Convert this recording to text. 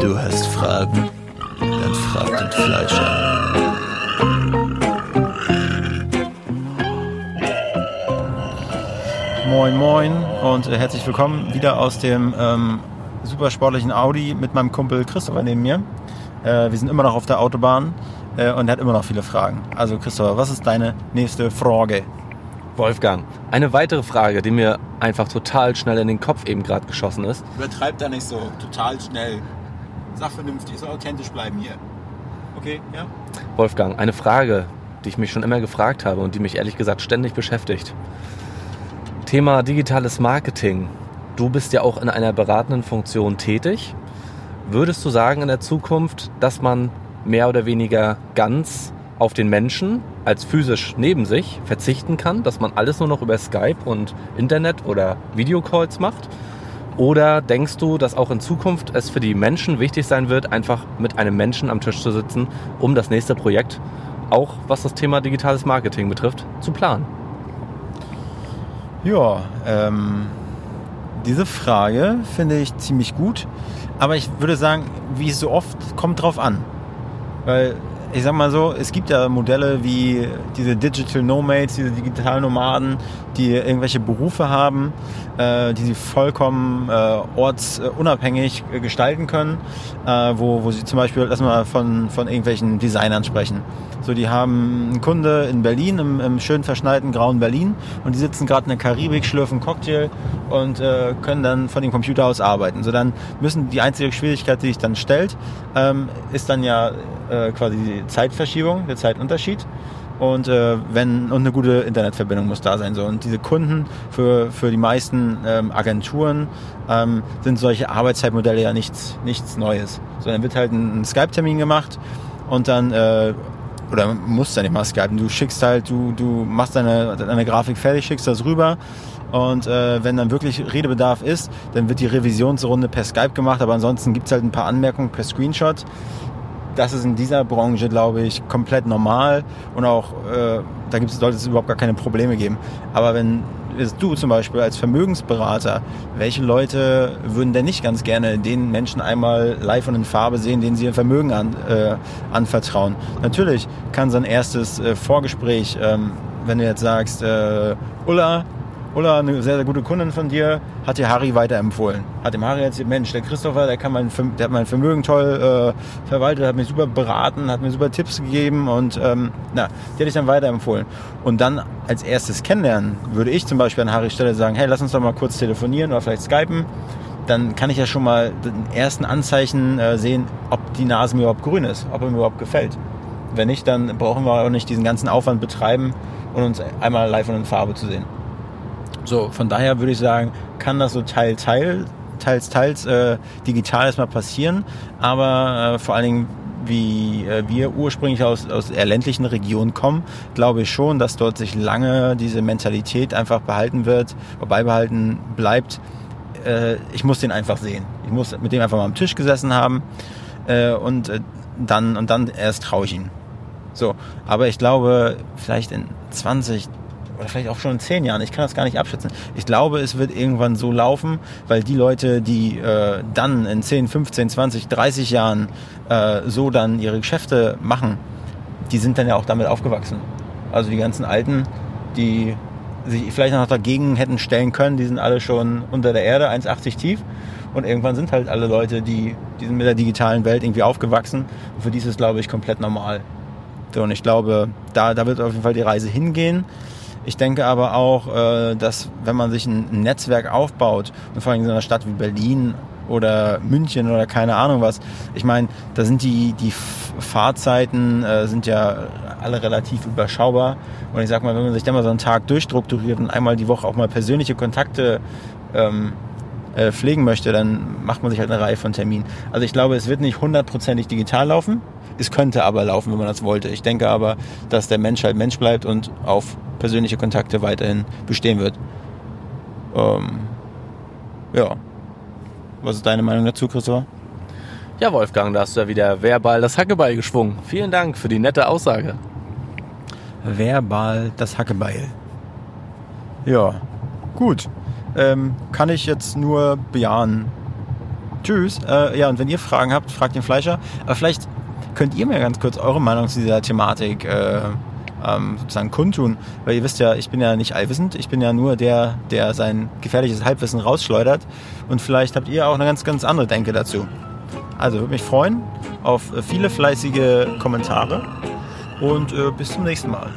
Du hast Fragen? Dann frag den Fleischer. Moin Moin und äh, herzlich willkommen wieder aus dem ähm, supersportlichen Audi mit meinem Kumpel Christopher neben mir. Äh, wir sind immer noch auf der Autobahn äh, und er hat immer noch viele Fragen. Also Christopher, was ist deine nächste Frage? Wolfgang, eine weitere Frage, die mir einfach total schnell in den Kopf eben gerade geschossen ist. Übertreib da nicht so, total schnell. Sag vernünftig, soll authentisch bleiben hier. Okay, ja? Wolfgang, eine Frage, die ich mich schon immer gefragt habe und die mich ehrlich gesagt ständig beschäftigt. Thema digitales Marketing. Du bist ja auch in einer beratenden Funktion tätig. Würdest du sagen in der Zukunft, dass man mehr oder weniger ganz auf den Menschen als physisch neben sich verzichten kann, dass man alles nur noch über Skype und Internet oder Videocalls macht? Oder denkst du, dass auch in Zukunft es für die Menschen wichtig sein wird, einfach mit einem Menschen am Tisch zu sitzen, um das nächste Projekt, auch was das Thema digitales Marketing betrifft, zu planen? Ja, ähm, diese Frage finde ich ziemlich gut. Aber ich würde sagen, wie so oft, kommt drauf an. Weil ich sag mal so, es gibt ja Modelle wie diese Digital Nomads, diese digitalen Nomaden, die irgendwelche Berufe haben, äh, die sie vollkommen äh, ortsunabhängig äh, gestalten können, äh, wo, wo sie zum Beispiel, lass mal von, von irgendwelchen Designern sprechen. So, die haben einen Kunde in Berlin, im, im schön verschneiten grauen Berlin und die sitzen gerade in der Karibik, schlürfen Cocktail und äh, können dann von dem Computer aus arbeiten. So, dann müssen die einzige Schwierigkeit, die sich dann stellt, ähm, ist dann ja äh, quasi die Zeitverschiebung, der Zeitunterschied. Und äh, wenn und eine gute Internetverbindung muss da sein. So. Und diese Kunden für, für die meisten ähm, Agenturen ähm, sind solche Arbeitszeitmodelle ja nichts, nichts Neues. So, dann wird halt ein, ein Skype-Termin gemacht und dann äh, oder musst ja nicht mal. Du schickst halt, du, du machst deine, deine Grafik fertig, schickst das rüber. Und äh, wenn dann wirklich Redebedarf ist, dann wird die Revisionsrunde per Skype gemacht, aber ansonsten gibt's halt ein paar Anmerkungen per Screenshot das ist in dieser Branche, glaube ich, komplett normal und auch äh, da gibt es, sollte es überhaupt gar keine Probleme geben. Aber wenn du zum Beispiel als Vermögensberater, welche Leute würden denn nicht ganz gerne den Menschen einmal live und in Farbe sehen, denen sie ihr Vermögen an, äh, anvertrauen? Natürlich kann so ein erstes äh, Vorgespräch, ähm, wenn du jetzt sagst, äh, Ulla, Ulla, eine sehr, sehr gute Kundin von dir, hat dir Harry weiterempfohlen. Hat dem Harry erzählt, Mensch, der Christopher, der, kann mein, der hat mein Vermögen toll äh, verwaltet, hat mich super beraten, hat mir super Tipps gegeben und ähm, na, die hätte ich dann weiterempfohlen. Und dann als erstes kennenlernen würde ich zum Beispiel an Harrys Stelle sagen, hey, lass uns doch mal kurz telefonieren oder vielleicht skypen. Dann kann ich ja schon mal den ersten Anzeichen äh, sehen, ob die Nase mir überhaupt grün ist, ob er mir überhaupt gefällt. Wenn nicht, dann brauchen wir auch nicht diesen ganzen Aufwand betreiben und uns einmal live und in Farbe zu sehen. So, von daher würde ich sagen, kann das so Teil, Teil, teils, teils äh, digital erstmal passieren, aber äh, vor allen Dingen wie äh, wir ursprünglich aus, aus der ländlichen Region kommen, glaube ich schon, dass dort sich lange diese Mentalität einfach behalten wird, beibehalten bleibt. Äh, ich muss den einfach sehen. Ich muss mit dem einfach mal am Tisch gesessen haben äh, und äh, dann und dann erst traue ich ihn. So, aber ich glaube, vielleicht in 20, oder vielleicht auch schon in zehn Jahren, ich kann das gar nicht abschätzen. Ich glaube, es wird irgendwann so laufen, weil die Leute, die äh, dann in 10, 15, 20, 30 Jahren äh, so dann ihre Geschäfte machen, die sind dann ja auch damit aufgewachsen. Also die ganzen Alten, die sich vielleicht noch dagegen hätten stellen können, die sind alle schon unter der Erde, 1,80 tief. Und irgendwann sind halt alle Leute, die, die sind mit der digitalen Welt irgendwie aufgewachsen. Und für die ist es, glaube ich, komplett normal. So, und ich glaube, da, da wird auf jeden Fall die Reise hingehen. Ich denke aber auch, äh, dass wenn man sich ein Netzwerk aufbaut, und vor allem in so einer Stadt wie Berlin oder München oder keine Ahnung was, ich meine, da sind die, die Fahrzeiten äh, sind ja alle relativ überschaubar. Und ich sag mal, wenn man sich dann mal so einen Tag durchstrukturiert und einmal die Woche auch mal persönliche Kontakte ähm, äh, pflegen möchte, dann macht man sich halt eine Reihe von Terminen. Also ich glaube, es wird nicht hundertprozentig digital laufen. Es könnte aber laufen, wenn man das wollte. Ich denke aber, dass der Mensch halt Mensch bleibt und auf persönliche Kontakte weiterhin bestehen wird. Ähm, ja. Was ist deine Meinung dazu, Christopher? Ja, Wolfgang, da hast du ja wieder verbal das Hackebeil geschwungen. Vielen Dank für die nette Aussage. Verbal das Hackebeil. Ja, gut. Ähm, kann ich jetzt nur bejahen. Tschüss. Äh, ja, und wenn ihr Fragen habt, fragt den Fleischer. Aber vielleicht könnt ihr mir ganz kurz eure Meinung zu dieser Thematik äh, ähm, sozusagen kundtun. Weil ihr wisst ja, ich bin ja nicht allwissend. Ich bin ja nur der, der sein gefährliches Halbwissen rausschleudert. Und vielleicht habt ihr auch eine ganz, ganz andere Denke dazu. Also würde mich freuen auf viele fleißige Kommentare und äh, bis zum nächsten Mal.